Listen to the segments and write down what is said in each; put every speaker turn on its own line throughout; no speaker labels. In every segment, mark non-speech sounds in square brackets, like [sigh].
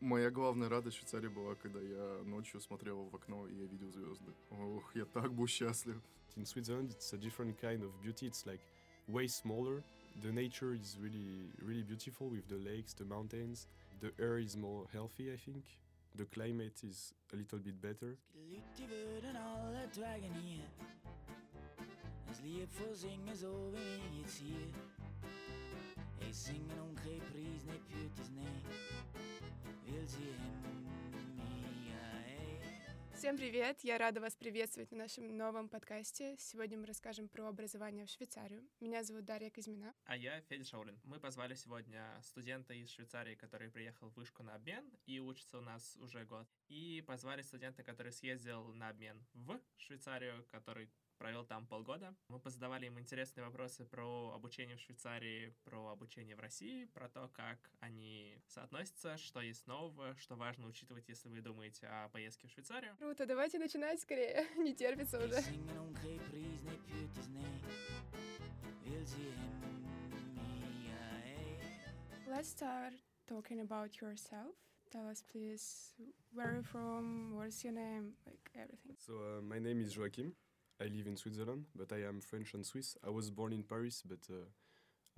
Моя главная радость в Швейцарии была, когда я ночью смотрел в окно и я видел звезды. Ох, я так был счастлив.
In Switzerland, it's a different kind of beauty. It's like way smaller. The nature is really, really beautiful with the lakes, the mountains. The air is more healthy, I think. The climate is a little bit better.
Всем привет! Я рада вас приветствовать на нашем новом подкасте. Сегодня мы расскажем про образование в Швейцарию. Меня зовут Дарья Казьмина.
А я Федя Шаулин. Мы позвали сегодня студента из Швейцарии, который приехал в вышку на обмен и учится у нас уже год. И позвали студента, который съездил на обмен в Швейцарию, который провел там полгода. Мы позадавали им интересные вопросы про обучение в Швейцарии, про обучение в России, про то, как они соотносятся, что есть нового, что важно учитывать, если вы думаете о поездке в Швейцарию.
Круто, давайте начинать скорее, [laughs] не терпится уже. Let's start talking about yourself. Tell us, please, where are you from? What's your name? Like everything.
So, uh, my name is Joachim. I live in Switzerland, but I am French and Swiss. I was born in Paris, but uh,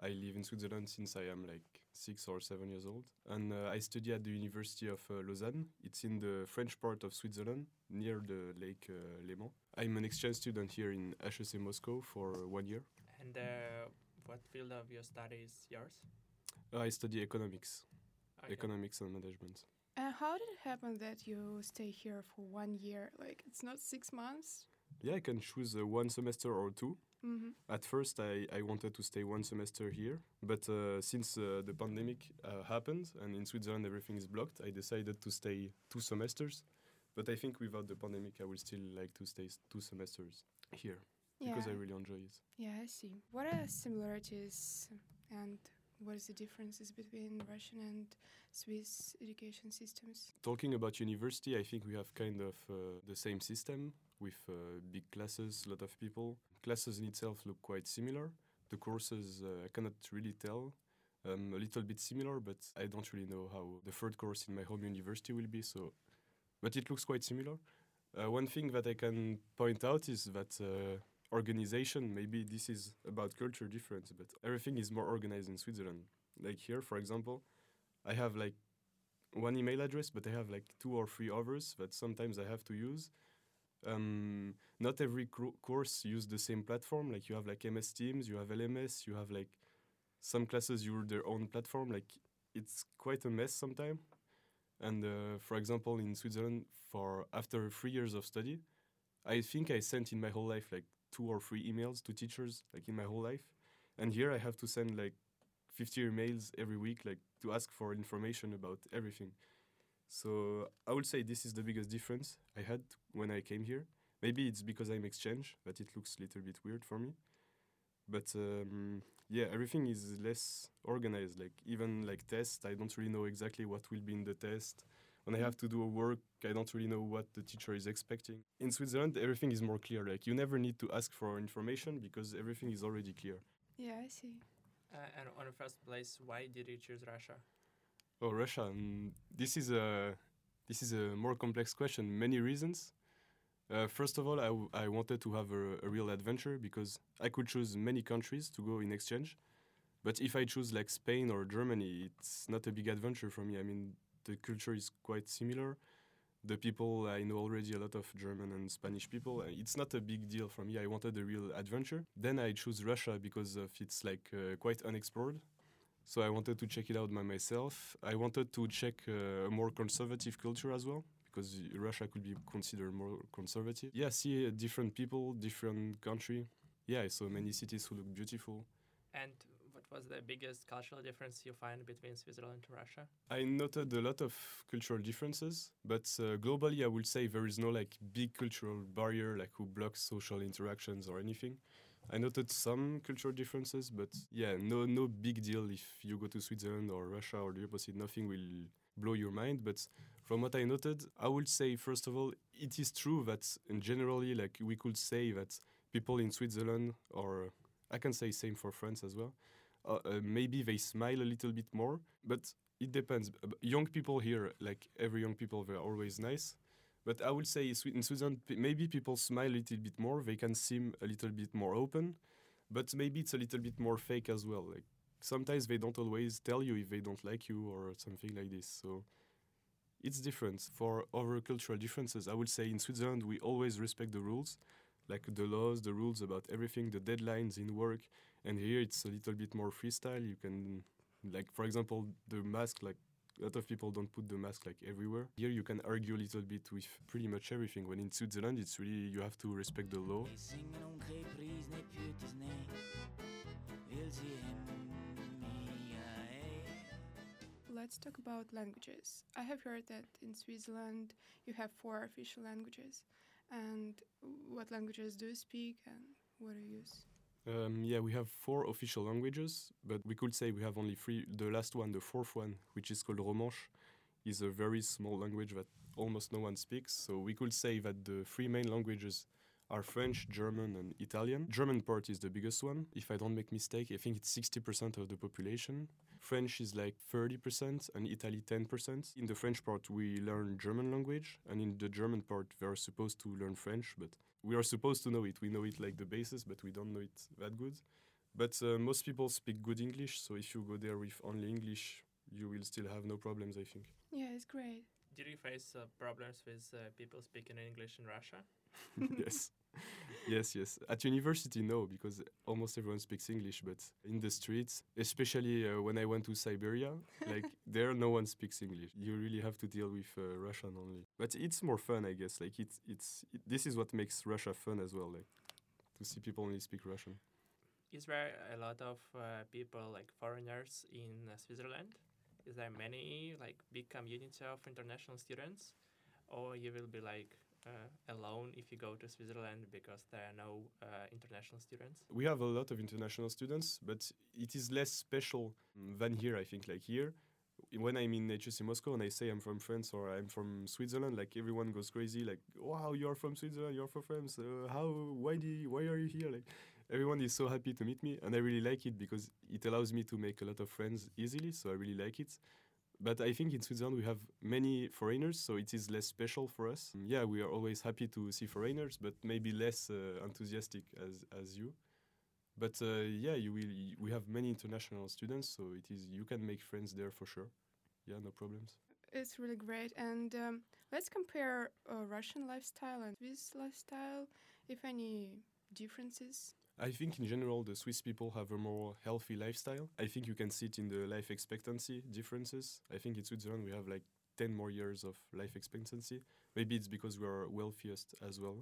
I live in Switzerland since I am like six or seven years old. And uh, I study at the University of uh, Lausanne. It's in the French part of Switzerland, near the Lake uh, Léman. I'm an exchange student here in HEC Moscow for one year.
And uh, what field of your study is yours?
Uh, I study economics, okay. economics and management.
And how did it happen that you stay here for one year? Like, it's not six months?
Yeah, I can choose uh, one semester or 2
mm-hmm.
At first, I, I wanted to stay one semester here, but uh, since uh, the pandemic uh, happened and in Switzerland everything is blocked, I decided to stay two semesters. But I think without the pandemic, I would still like to stay two semesters here
yeah.
because I really enjoy it.
Yeah, I see. What are similarities and what is the differences between Russian and Swiss education systems?
Talking about university, I think we have kind of uh, the same system with uh, big classes, a lot of people. Classes in itself look quite similar. The courses uh, I cannot really tell. Um, a little bit similar, but I don't really know how the third course in my home university will be. So, but it looks quite similar. Uh, one thing that I can point out is that uh, organization, maybe this is about culture difference, but everything is more organized in Switzerland. Like here, for example, I have like one email address, but I have like two or three others that sometimes I have to use. Um, not every course use the same platform. Like you have like MS Teams, you have LMS, you have like some classes use their own platform. Like it's quite a mess sometimes. And uh, for example, in Switzerland, for after three years of study, I think I sent in my whole life like two or three emails to teachers like in my whole life. And here I have to send like 50 emails every week like to ask for information about everything. So I would say this is the biggest difference I had when I came here. Maybe it's because I'm exchange that it looks a little bit weird for me. But um, yeah, everything is less organized. Like even like tests, I don't really know exactly what will be in the test when I have to do a work, I don't really know what the teacher is expecting. In Switzerland, everything is more clear. Like you never need to ask for information because everything is already clear.
Yeah, I see.
Uh, and on the first place, why did you choose Russia?
Oh, Russia. Um, this is a this is a more complex question. Many reasons. Uh, first of all, I, I wanted to have a, a real adventure because I could choose many countries to go in exchange. But if I choose like Spain or Germany, it's not a big adventure for me. I mean, the culture is quite similar. The people I know already a lot of German and Spanish people. Uh, it's not a big deal for me. I wanted a real adventure. Then I choose Russia because of it's like uh, quite unexplored. So I wanted to check it out by myself. I wanted to check uh, a more conservative culture as well because Russia could be considered more conservative. Yeah, see uh, different people, different country. Yeah, I saw many cities who look beautiful.
And what was the biggest cultural difference you find between Switzerland and Russia?
I noted a lot of cultural differences, but uh, globally, I would say there is no like big cultural barrier like who blocks social interactions or anything. I noted some cultural differences, but yeah, no no big deal if you go to Switzerland or Russia or the opposite. Nothing will blow your mind. But from what I noted, I would say first of all, it is true that in generally, like we could say that people in Switzerland or I can say same for France as well uh, uh, maybe they smile a little bit more. But it depends. Young people here, like every young people, they're always nice. But I would say in Switzerland, maybe people smile a little bit more. They can seem a little bit more open, but maybe it's a little bit more fake as well. Like sometimes they don't always tell you if they don't like you or something like this. So it's different. For other cultural differences, I would say in Switzerland we always respect the rules, like the laws, the rules about everything, the deadlines in work. And here it's a little bit more freestyle. You can, like for example, the mask. Like a lot of people don't put the mask like everywhere. Here you can argue a little bit with pretty much everything. When in Switzerland, it's really you have to respect the law.
Singen om pris ne pyttes ne Vil si hemmia
Let's talk about languages. I have heard that in Switzerland you have four official languages. And what languages do you speak and what do you use?
Um, yeah, we have four official languages, but we could say we have only three. The last one, the fourth one, which is called Romanche, is a very small language that almost no one speaks. So we could say that the three main languages are French, German, and Italian. German part is the biggest one. If I don't make mistake, I think it's 60% of the population. French is like 30% and Italy 10%. In the French part, we learn German language, and in the German part, we are supposed to learn French, but we are supposed to know it. We know it like the basis, but we don't know it that good. But uh, most people speak good English, so if you go there with only English, you will still have no problems, I think.
Yeah, it's great.
Did you face uh, problems with uh, people speaking English in Russia? [laughs]
yes. [laughs] Yes, yes. At university, no, because almost everyone speaks English. But in the streets, especially uh, when I went to Siberia, [laughs] like there, no one speaks English. You really have to deal with uh, Russian only. But it's more fun, I guess. Like it's it's it, this is what makes Russia fun as well. Like to see people only speak Russian.
Is there a lot of uh, people like foreigners in uh, Switzerland? Is there many like big community of international students, or you will be like uh, alone if you go to Switzerland because there are no uh, international students?
We have a lot of international students, but it is less special mm, than here, I think. Like here, when I'm in HSC Moscow and I say I'm from France or I'm from Switzerland, like everyone goes crazy, like, wow, you're from Switzerland, you're from France. Uh, how, why, do you, why are you here? Like, everyone is so happy to meet me, and I really like it because it allows me to make a lot of friends easily, so I really like it. But I think in Switzerland we have many foreigners, so it is less special for us. Mm, Yeah, we are always happy to see foreigners, but maybe less uh, enthusiastic as as you. But uh, yeah, you will. We have many international students, so it is you can make friends there for sure. Yeah, no problems.
It's really great. And um, let's compare uh, Russian lifestyle and Swiss lifestyle, if any differences.
I think in general the Swiss people have a more healthy lifestyle. I think you can see it in the life expectancy differences. I think in Switzerland we have like 10 more years of life expectancy. Maybe it's because we are wealthiest as well.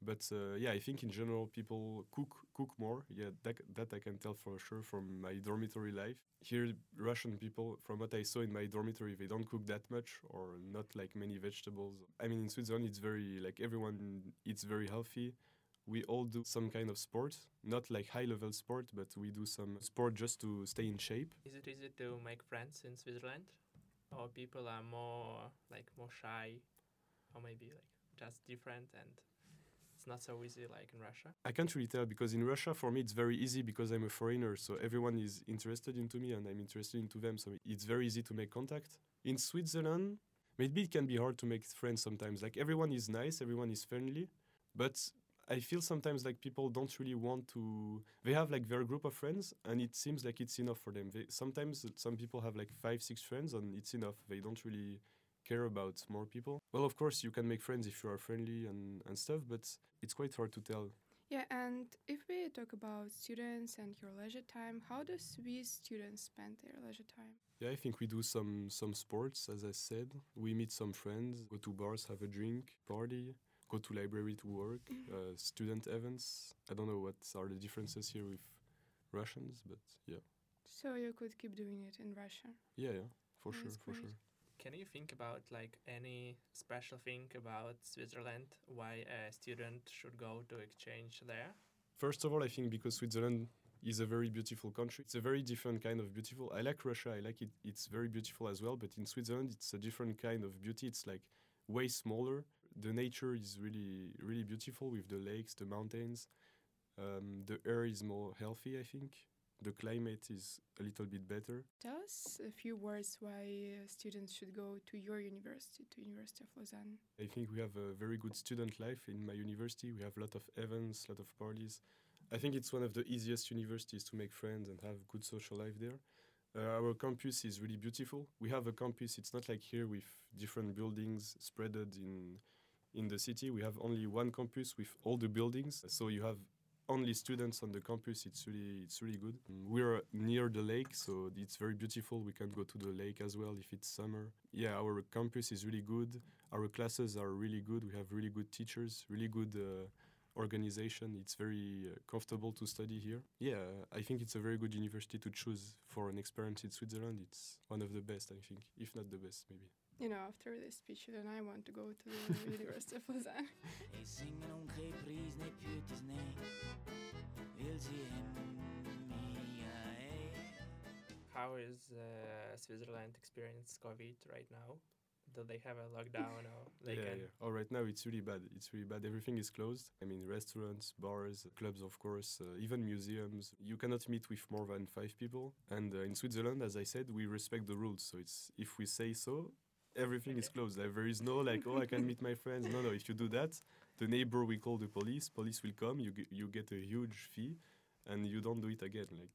But uh, yeah, I think in general people cook cook more. Yeah, that, that I can tell for sure from my dormitory life. Here, Russian people, from what I saw in my dormitory, they don't cook that much or not like many vegetables. I mean, in Switzerland, it's very like everyone eats very healthy we all do some kind of sport, not like high level sport, but we do some sport just to stay in shape.
Is it easy to make friends in Switzerland, or people are more like more shy, or maybe like just different and it's not so easy like in Russia?
I can't really tell because in Russia, for me, it's very easy because I'm a foreigner. So everyone is interested into me and I'm interested into them. So it's very easy to make contact. In Switzerland, maybe it can be hard to make friends sometimes. Like everyone is nice, everyone is friendly, but I feel sometimes like people don't really want to. They have like their group of friends, and it seems like it's enough for them. They, sometimes some people have like five, six friends, and it's enough. They don't really care about more people. Well, of course, you can make friends if you are friendly and, and stuff, but it's quite hard to tell.
Yeah, and if we talk about students and your leisure time, how do Swiss students spend their leisure time?
Yeah, I think we do some some sports, as I said. We meet some friends, go to bars, have a drink, party, go to library to work, uh, student events. I don't know what are the differences here with Russians, but yeah,
So you could keep doing it in Russia.
yeah, yeah, for
That's
sure, for sure.
Can you think about like any special thing about Switzerland? Why a student should go to exchange there?
First of all, I think because Switzerland is a very beautiful country. It's a very different kind of beautiful. I like Russia. I like it. It's very beautiful as well. But in Switzerland, it's a different kind of beauty. It's like way smaller. The nature is really, really beautiful with the lakes, the mountains. Um, the air is more healthy, I think. The climate is a little bit better.
Tell us a few words why uh, students should go to your university, to University of Lausanne.
I think we have a very good student life in my university. We have a lot of events, a lot of parties. I think it's one of the easiest universities to make friends and have good social life there. Uh, our campus is really beautiful. We have a campus. It's not like here with different buildings spreaded in in the city. We have only one campus with all the buildings, so you have only students on the campus. It's really it's really good. Mm, We're near the lake, so it's very beautiful. We can go to the lake as well if it's summer. Yeah, our campus is really good. Our classes are really good. We have really good teachers, really good. Uh, organization it's very uh, comfortable to study here yeah i think it's a very good university to choose for an experience in switzerland it's one of the best i think if not the best maybe
You know, after this speech, then I want to go to the [laughs] University of Lausanne.
Jeg synger noen pris ne putes ne Vil si
How is uh, Switzerland experience COVID right now? Do they have a lockdown or [laughs] they
yeah,
can?
yeah. Oh, right now it's really bad. It's really bad. Everything is closed. I mean, restaurants, bars, clubs, of course, uh, even museums. You cannot meet with more than five people. And uh, in Switzerland, as I said, we respect the rules. So it's if we say so, everything is closed. Like, there is no like, oh, I can meet my friends. No, no. If you do that, the neighbor will call the police. Police will come. You you get a huge fee, and you don't do it again. Like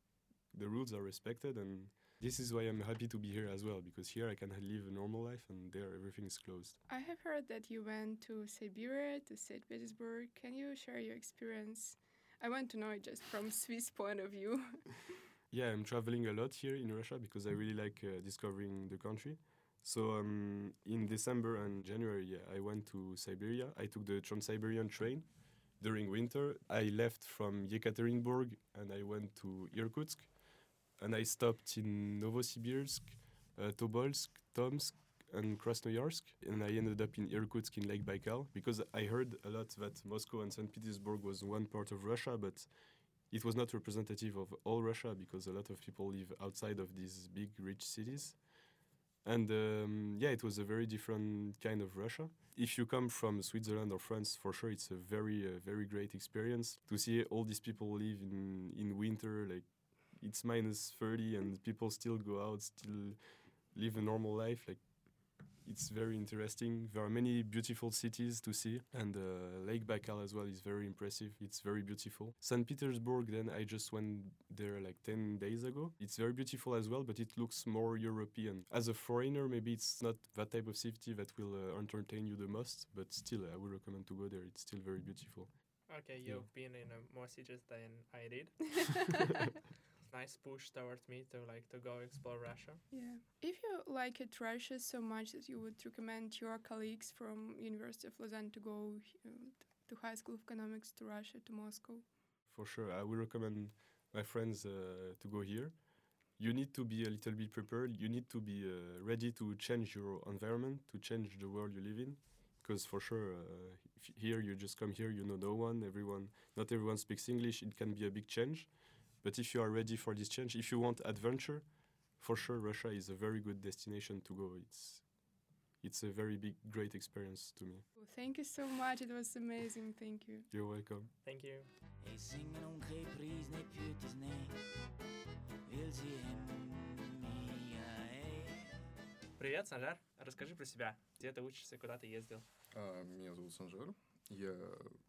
the rules are respected and. This is why I'm happy to be here as well because here I can live a normal life and there everything is closed.
I have heard that you went to Siberia, to St. Petersburg. Can you share your experience? I want to know it just from [laughs] Swiss point of view. [laughs]
Yeah, I'm traveling a lot here in Russia because I really like uh, discovering the country. So um, in December and January, yeah, I went to Siberia. I took the Trans-Siberian train during winter. I left from Yekaterinburg and I went to Irkutsk. And I stopped in Novosibirsk, uh, Tobolsk, Tomsk, and Krasnoyarsk. And I ended up in Irkutsk in Lake Baikal because I heard a lot that Moscow and St. Petersburg was one part of Russia, but it was not representative of all Russia because a lot of people live outside of these big rich cities. And um, yeah, it was a very different kind of Russia. If you come from Switzerland or France, for sure, it's a very, uh, very great experience to see all these people live in in winter. Like it's minus thirty, and people still go out, still live a normal life. Like it's very interesting. There are many beautiful cities to see, and uh, Lake Baikal as well is very impressive. It's very beautiful. St. Petersburg, then I just went there like 10 days ago. It's very beautiful as well, but it looks more European. As a foreigner, maybe it's not that type of city that will uh, entertain you the most, but still, I would recommend to go there. It's still very beautiful.
Okay, you've been in uh, more cities than I did. [laughs] [laughs] nice push towards me to like to go explore Russia.
yeah. If you like it Russia so much that you would recommend your colleagues from University of Lausanne to go uh, to High School of Economics to Russia, to Moscow.
For sure, I will recommend my friends uh, to go here. You need to be a little bit prepared. You need to be uh, ready to change your environment, to change the world you live in. Because for sure, uh, here you just come here, you know no one, everyone, not everyone speaks English. It can be a big change. But if you are ready for this change, if you want adventure, for sure Russia is a very good destination to go. It's it's a very big, great experience to me.
Well, thank you so much. It was amazing. Thank you.
You're welcome.
Thank you.
Jeg synger noen pris ne putes ne Vil si
Привет, Санжар. Расскажи про себя. Где ты учишься, куда ты ездил?
А, Меня зовут Санжар. Я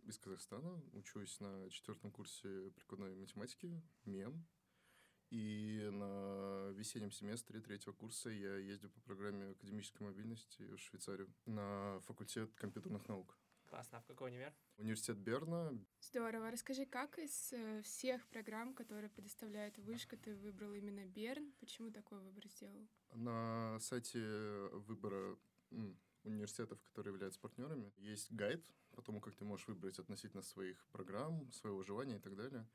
из Казахстана, учусь на четвертом курсе прикладной математики, МЕМ. И на весеннем семестре третьего курса я ездил по программе академической мобильности в Швейцарию на факультет компьютерных наук.
Классно. А в какой универ?
Университет Берна.
Здорово. Расскажи, как из э, всех программ, которые предоставляет Вышка, ты выбрал именно Берн? Почему такой выбор сделал?
На сайте выбора университетов, которые являются партнерами, есть гайд по тому, как ты можешь выбрать относительно своих программ, своего желания и так далее.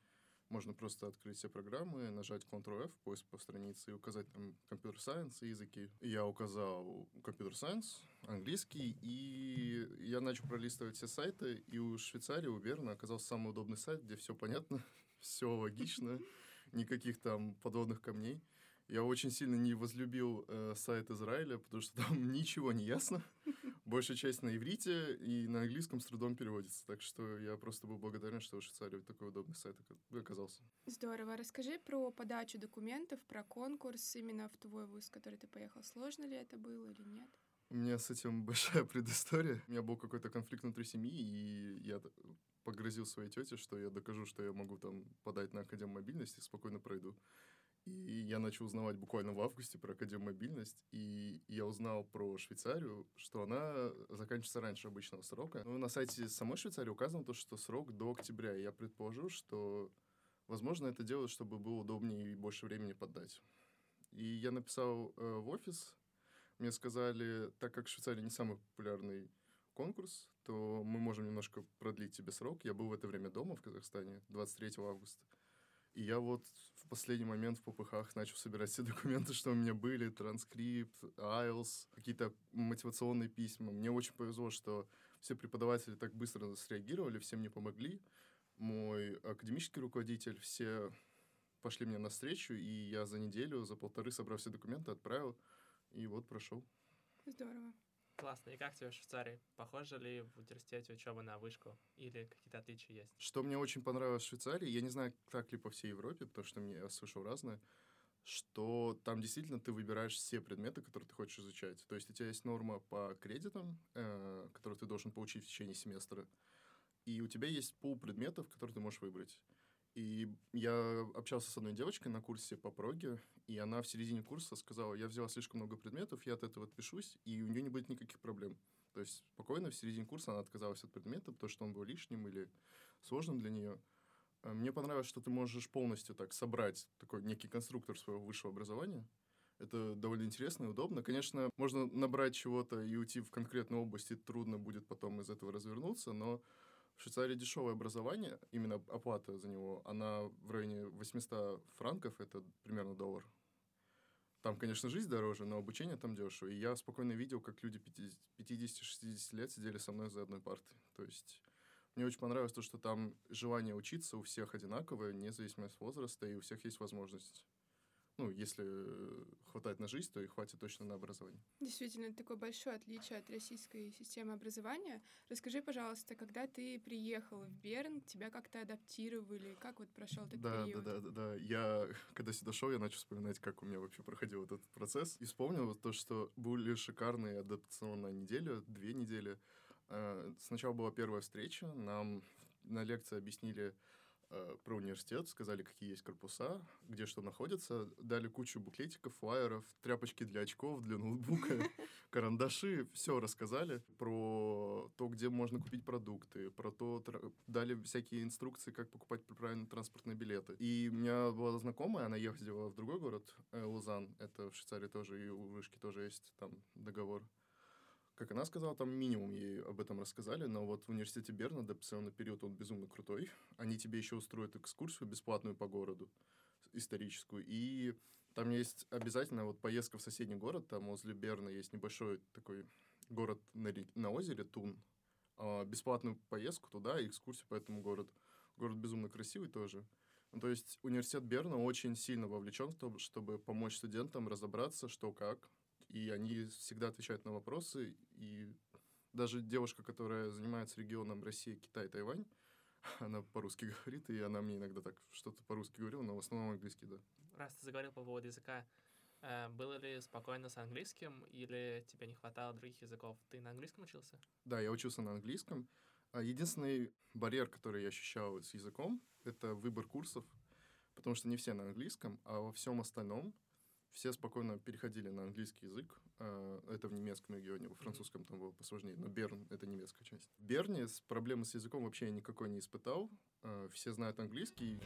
Можно просто открыть все программы, нажать Ctrl-F, поиск по странице и указать там Computer Science и языки. Я указал Computer Science, английский, и я начал пролистывать все сайты, и у Швейцарии, у Берна оказался самый удобный сайт, где все понятно, [laughs] все логично, никаких там подводных камней. Я очень сильно не возлюбил э, сайт Израиля, потому что [laughs] там ничего не ясно. Большая часть на иврите и на английском с трудом переводится. Так что я просто был благодарен, что в Швейцарии такой удобный сайт оказался.
Здорово. Расскажи про подачу документов, про конкурс именно в твой вуз, в который ты поехал. Сложно ли это было или нет?
У меня с этим [laughs] большая предыстория. У меня был какой-то конфликт внутри семьи, и я погрозил своей тете, что я докажу, что я могу там подать на Академ мобильности, спокойно пройду. И я начал узнавать буквально в августе про Академ мобильность, и я узнал про Швейцарию, что она заканчивается раньше обычного срока. Но на сайте самой Швейцарии указано то, что срок до октября. И я предположил, что, возможно, это делают, чтобы было удобнее и больше времени поддать. И я написал э, в офис, мне сказали, так как Швейцария не самый популярный конкурс, то мы можем немножко продлить тебе срок. Я был в это время дома в Казахстане 23 августа. И я вот в последний момент в ППХ начал собирать все [laughs] документы, что у меня были, транскрипт, IELTS, какие-то мотивационные письма. Мне очень повезло, что все преподаватели так быстро среагировали, все мне помогли. Мой академический руководитель, все пошли мне навстречу, и я за неделю, за полторы собрал все документы, отправил, и вот прошел.
Здорово.
Классно. И как тебе в Швейцарии? Похоже ли в университете учеба на вышку? Или какие-то отличия есть?
Что мне очень понравилось в Швейцарии, я не знаю, так ли по всей Европе, потому что мне, я слышал разное, что там действительно ты выбираешь все предметы, которые ты хочешь изучать. То есть у тебя есть норма по кредитам, э, которую ты должен получить в течение семестра, и у тебя есть пол предметов, которые ты можешь выбрать. И я общался с одной девочкой на курсе по проге, и она в середине курса сказала, я взяла слишком много предметов, я от этого отпишусь, и у нее не будет никаких проблем. То есть спокойно в середине курса она отказалась от предмета, потому что он был лишним или сложным для нее. А мне понравилось, что ты можешь полностью так собрать такой некий конструктор своего высшего образования. Это довольно интересно и удобно. Конечно, можно набрать чего-то и уйти в конкретную область, и трудно будет потом из этого развернуться, но в Швейцарии дешевое образование, именно оплата за него, она в районе 800 франков, это примерно доллар. Там, конечно, жизнь дороже, но обучение там дешево. И я спокойно видел, как люди 50-60 лет сидели со мной за одной партой. То есть мне очень понравилось то, что там желание учиться у всех одинаковое, независимо от возраста, и у всех есть возможность ну, если хватает на жизнь, то и хватит точно на образование.
Действительно, это такое большое отличие от российской системы образования. Расскажи, пожалуйста, когда ты приехал в Берн, тебя как-то адаптировали, как вот прошел этот
да,
период?
Да, да, да, да. Я, [laughs] когда сюда шел, я начал вспоминать, как у меня вообще проходил этот процесс. И вспомнил то, что были шикарные адаптационная неделя, две недели. Э, сначала была первая встреча, нам на лекции объяснили, Э, про университет, сказали, какие есть корпуса, где что находится, дали кучу буклетиков, флайеров, тряпочки для очков, для ноутбука, [laughs] карандаши, все рассказали про то, где можно купить продукты, про то, дали всякие инструкции, как покупать правильно транспортные билеты. И у меня была знакомая, она ездила в другой город, э, Лузан, это в Швейцарии тоже, и у Вышки тоже есть там договор как она сказала, там минимум ей об этом рассказали, но вот в университете Берна адаптационный период, он безумно крутой. Они тебе еще устроят экскурсию бесплатную по городу, историческую, и там есть обязательно вот поездка в соседний город, там возле Берна есть небольшой такой город на, на озере Тун, а, бесплатную поездку туда и экскурсию по этому городу. Город безумно красивый тоже. Ну, то есть университет Берна очень сильно вовлечен в то, чтобы помочь студентам разобраться, что как, и они всегда отвечают на вопросы, и даже девушка, которая занимается регионом Россия, Китай, Тайвань, [laughs] она по-русски [laughs] говорит, и она мне иногда так что-то по-русски говорила, но в основном английский, да.
Раз ты заговорил по поводу языка, э, было ли спокойно с английским, или тебе не хватало других языков? Ты на английском учился?
Да, я учился на английском. А единственный барьер, который я ощущал с языком, это выбор курсов, потому что не все на английском, а во всем остальном все спокойно переходили на английский язык. А, это в немецком регионе, во французском там было посложнее, но Берн — это немецкая часть. В Берне с проблемы с языком вообще я никакой не испытал. А, все знают английский.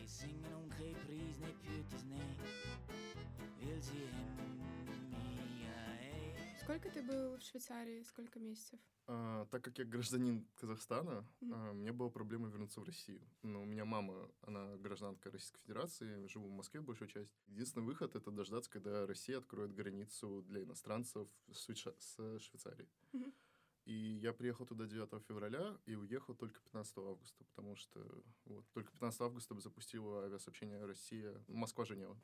Сколько ты был в Швейцарии? Сколько месяцев?
А, так как я гражданин Казахстана, mm-hmm. а, мне была проблема вернуться в Россию. Но у меня мама, она гражданка Российской Федерации, живу в Москве большую часть. Единственный выход — это дождаться, когда Россия откроет границу для иностранцев с, Швейца- с Швейцарией. Mm-hmm. И я приехал туда 9 февраля и уехал только 15 августа, потому что вот, только 15 августа запустила авиасообщение Россия, Москва-Женева.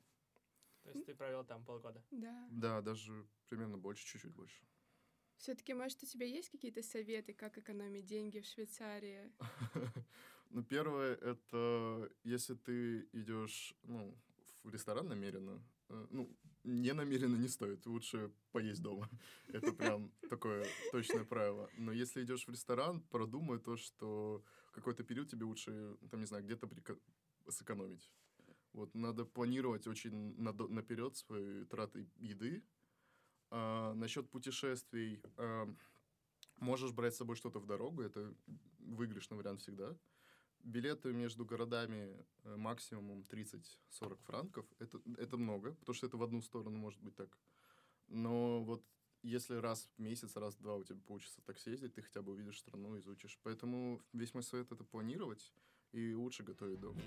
То есть ты провел там полгода?
Да.
Да, даже примерно больше, чуть-чуть больше.
Все-таки, может, у тебя есть какие-то советы, как экономить деньги в Швейцарии? [laughs]
Ну, первое, это если ты идешь, ну, в ресторан намеренно, э, ну, не намеренно не стоит, лучше поесть дома. [laughs] Это прям такое точное правило. Но если идешь в ресторан, продумай то, что какой-то период тебе лучше, там, не знаю, где-то сэкономить. Вот, надо планировать очень наперед свои траты еды. А, насчет путешествий, а, можешь брать с собой что-то в дорогу, это выигрышный вариант всегда билеты между городами э, максимум 30-40 франков. Это, это много, потому что это в одну сторону может быть так. Но вот если раз в месяц, раз в два у тебя получится так съездить, ты хотя бы увидишь страну, изучишь. Поэтому весь мой совет — это планировать и лучше готовить дома.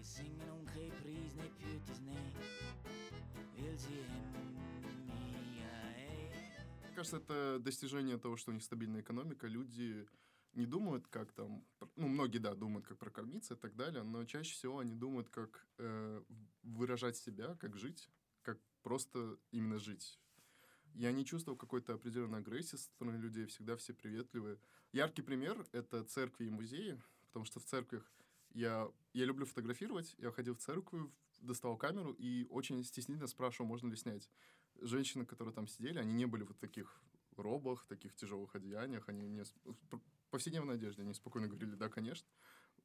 Мне кажется, это достижение того, что у них стабильная экономика. Люди не думают, как там, ну, многие, да, думают, как прокормиться и так далее, но чаще всего они думают, как э, выражать себя, как жить, как просто именно жить. Я не чувствовал какой-то определенной агрессии со стороны людей, всегда все приветливые. Яркий пример — это церкви и музеи, потому что в церквях я, я люблю фотографировать, я ходил в церковь, доставал камеру и очень стеснительно спрашивал, можно ли снять. Женщины, которые там сидели, они не были вот таких робах, таких тяжелых одеяниях, они мне повседневной одежде. Они спокойно говорили, да, конечно.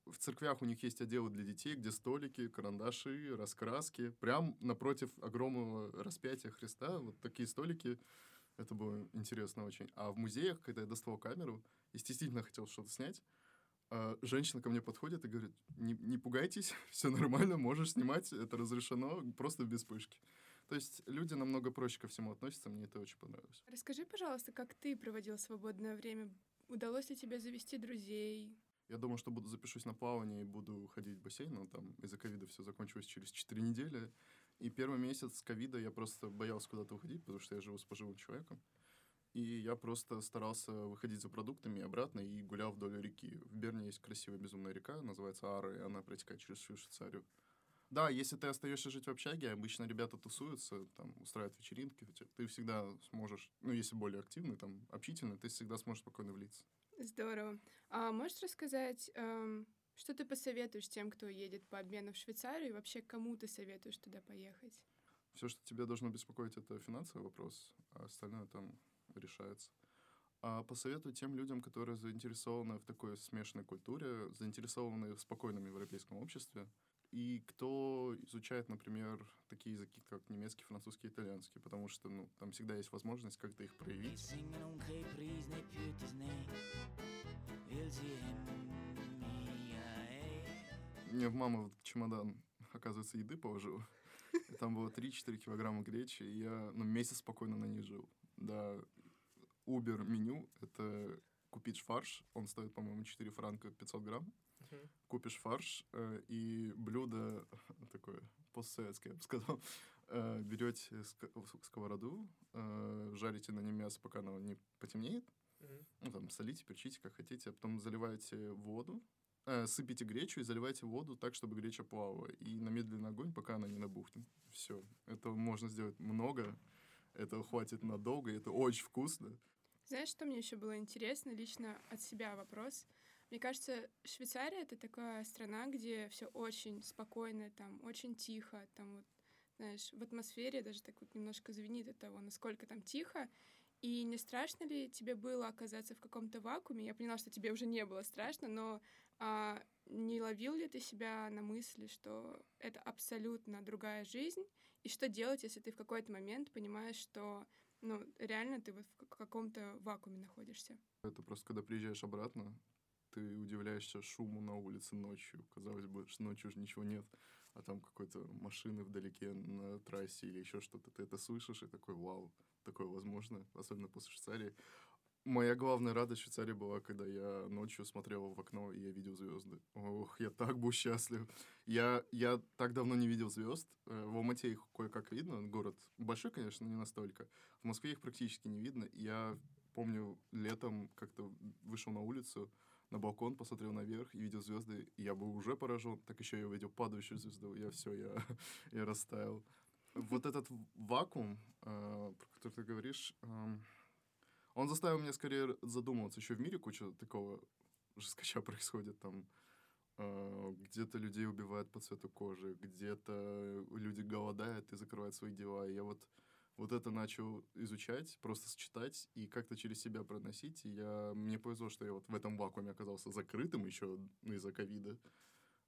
В церквях у них есть отделы для детей, где столики, карандаши, раскраски. Прям напротив огромного распятия Христа вот такие столики. Это было интересно очень. А в музеях, когда я доставал камеру и действительно хотел что-то снять, женщина ко мне подходит и говорит, не, не пугайтесь, [laughs] все нормально, можешь снимать, это разрешено, просто без пышки. То есть люди намного проще ко всему относятся, мне это очень понравилось.
Расскажи, пожалуйста, как ты проводил свободное время Удалось ли тебе завести друзей?
Я думаю, что буду запишусь на плавание и буду ходить в бассейн, но там из-за ковида все закончилось через 4 недели. И первый месяц ковида я просто боялся куда-то уходить, потому что я живу с пожилым человеком. И я просто старался выходить за продуктами обратно и гулял вдоль реки. В Берне есть красивая безумная река, называется Ара, и она протекает через всю Швейцарию. Да, если ты остаешься жить в общаге, обычно ребята тусуются, там, устраивают вечеринки, ты всегда сможешь, ну, если более активный, там, общительный, ты всегда сможешь спокойно влиться.
Здорово. А можешь рассказать, эм, что ты посоветуешь тем, кто едет по обмену в Швейцарию, и вообще кому ты советуешь туда поехать?
Все, что тебя должно беспокоить, это финансовый вопрос, а остальное там решается. А посоветую тем людям, которые заинтересованы в такой смешанной культуре, заинтересованы в спокойном европейском обществе, и кто изучает, например, такие языки, как немецкий, французский, итальянский, потому что ну, там всегда есть возможность как-то их проявить. Мне в маму вот чемодан, оказывается, еды положил. И там было 3-4 килограмма гречи, и я ну, месяц спокойно на ней жил. Да, Uber меню — это купить фарш, он стоит, по-моему, 4 франка 500 грамм uh Купишь фарш э, и блюдо [laughs] такое постсоветское, я бы сказал. [laughs] Э, берете сковороду, э, жарите на нем мясо, пока оно не потемнеет. uh Ну, там, солите, перчите, как хотите. А потом заливаете воду, э, сыпите гречу и заливайте воду так, чтобы греча плавала. И на медленный огонь, пока она не набухнет. Все. Это можно сделать много. Это хватит надолго, и это очень вкусно.
Знаешь, что мне еще было интересно? Лично от себя вопрос. Мне кажется, Швейцария — это такая страна, где все очень спокойно, там очень тихо, там вот, знаешь, в атмосфере даже так вот немножко звенит от того, насколько там тихо. И не страшно ли тебе было оказаться в каком-то вакууме? Я поняла, что тебе уже не было страшно, но а, не ловил ли ты себя на мысли, что это абсолютно другая жизнь? И что делать, если ты в какой-то момент понимаешь, что ну, реально ты вот в каком-то вакууме находишься?
Это просто когда приезжаешь обратно, ты удивляешься шуму на улице ночью. Казалось бы, что ночью уже ничего нет, а там какой-то машины вдалеке на трассе или еще что-то. Ты это слышишь и такой, вау, такое возможно, особенно после Швейцарии. Моя главная радость в Швейцарии была, когда я ночью смотрел в окно, и я видел звезды. Ох, я так был счастлив. Я, я так давно не видел звезд. Э, в Алмате их кое-как видно. Город большой, конечно, не настолько. В Москве их практически не видно. Я помню, летом как-то вышел на улицу, на балкон, посмотрел наверх и видел звезды, и я был уже поражен, так еще я увидел падающую звезду, я все, я, [laughs] я растаял. Вот этот вакуум, э, про который ты говоришь, э, Он заставил меня скорее задумываться. Еще в мире куча такого жескача [laughs] происходит там. э, Где-то людей убивают по цвету кожи, где-то люди голодают и закрывают свои дела. И я вот, вот это начал изучать, просто сочетать и как-то через себя проносить. И я, мне повезло, что я вот в этом вакууме оказался закрытым еще из-за ковида.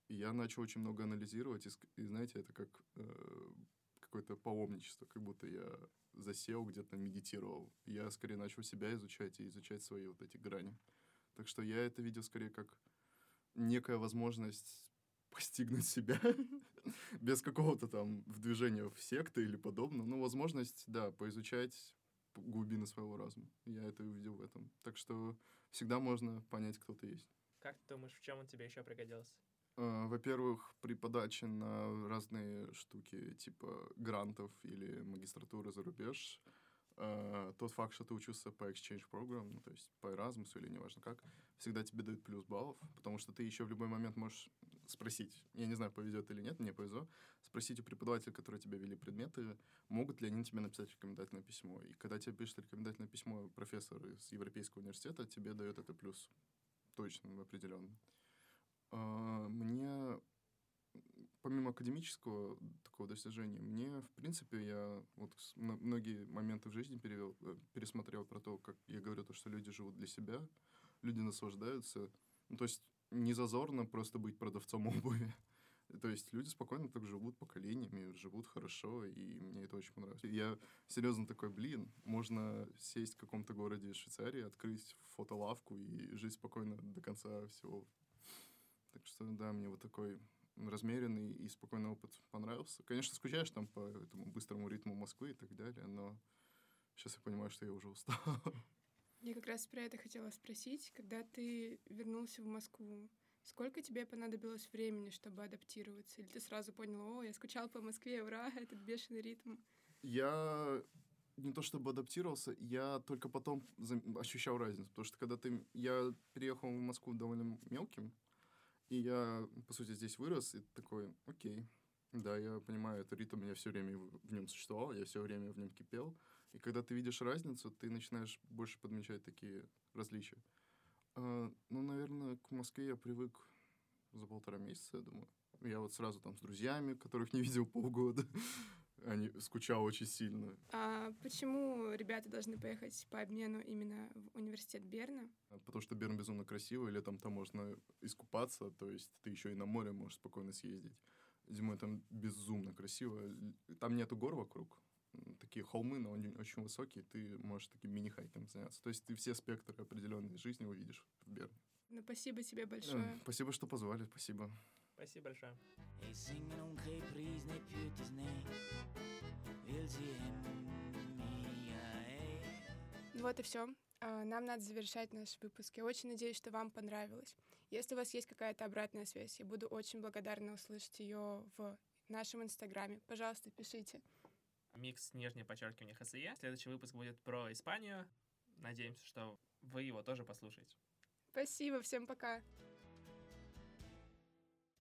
Я начал очень много анализировать, и, и знаете, это как э, какое-то паломничество, как будто я засел где-то, медитировал. Я скорее начал себя изучать и изучать свои вот эти грани. Так что я это видел скорее как некая возможность постигнуть себя [laughs] без какого-то там движения в секты или подобного. Ну, возможность, да, поизучать глубины своего разума. Я это увидел в этом. Так что всегда можно понять, кто ты есть.
Как ты думаешь, в чем он тебе еще пригодился?
Э, Во-первых, при подаче на разные штуки, типа грантов или магистратуры за рубеж, э, тот факт, что ты учился по exchange program, ну, то есть по Erasmus или неважно как, всегда тебе дают плюс баллов, потому что ты еще в любой момент можешь спросить, я не знаю, повезет или нет, мне повезло, спросить у преподавателя, которые тебе вели предметы, могут ли они тебе написать рекомендательное письмо. И когда тебе пишет рекомендательное письмо профессор из Европейского университета, тебе дает это плюс. Точно, определенно. А, Мне, помимо академического такого достижения, мне, в принципе, я вот многие моменты в жизни перевел, э, пересмотрел про то, как я говорю, то, что люди живут для себя, люди наслаждаются. Ну, то есть не зазорно просто быть продавцом [laughs] обуви. То есть люди спокойно так живут поколениями, живут хорошо, и мне это очень понравилось. Я серьезно такой, блин, можно сесть в каком-то городе Швейцарии, открыть фотолавку и жить спокойно до конца всего. Так что, да, мне вот такой размеренный и спокойный опыт понравился. Конечно, скучаешь там по этому быстрому ритму Москвы и так далее, но сейчас я понимаю, что я уже устал.
Я как раз про это хотела спросить. Когда ты вернулся в Москву, сколько тебе понадобилось времени, чтобы адаптироваться? Или ты сразу понял, о, я скучал по Москве, ура, [laughs] этот бешеный ритм?
Я не то чтобы адаптировался, я только потом ощущал разницу, потому что когда ты... Я переехал в Москву довольно мелким, и я, по сути, здесь вырос, и такой, окей, да, я понимаю, это ритм, я все время в нем существовал, я все время в нем кипел, и когда ты видишь разницу, ты начинаешь больше подмечать такие различия. А, ну, наверное, к Москве я привык за полтора месяца, я думаю. Я вот сразу там с друзьями, которых не [laughs] видел полгода, они скучал очень сильно.
А почему ребята должны поехать по обмену именно в университет Берна?
Потому что Берн безумно красиво, и летом там можно искупаться, то есть ты еще и на море можешь спокойно съездить. Зимой там безумно красиво. Там нету гор вокруг. Такие холмы, но они очень высокие, ты можешь таким мини-хайком заняться. То есть ты все спектры определенной жизни увидишь в Берне.
Ну, спасибо тебе большое.
Спасибо, что позвали, спасибо.
Спасибо большое.
Mere
Вот и все. Нам надо завершать наш выпуск. Я очень надеюсь, что вам понравилось. Если у вас есть какая-то обратная связь, я буду очень благодарна услышать ее в нашем инстаграме. Пожалуйста, пишите.
Микс нижнее подчеркивание ХСЕ. Следующий выпуск будет про Испанию. Надеемся, что вы его тоже послушаете.
Спасибо, всем пока.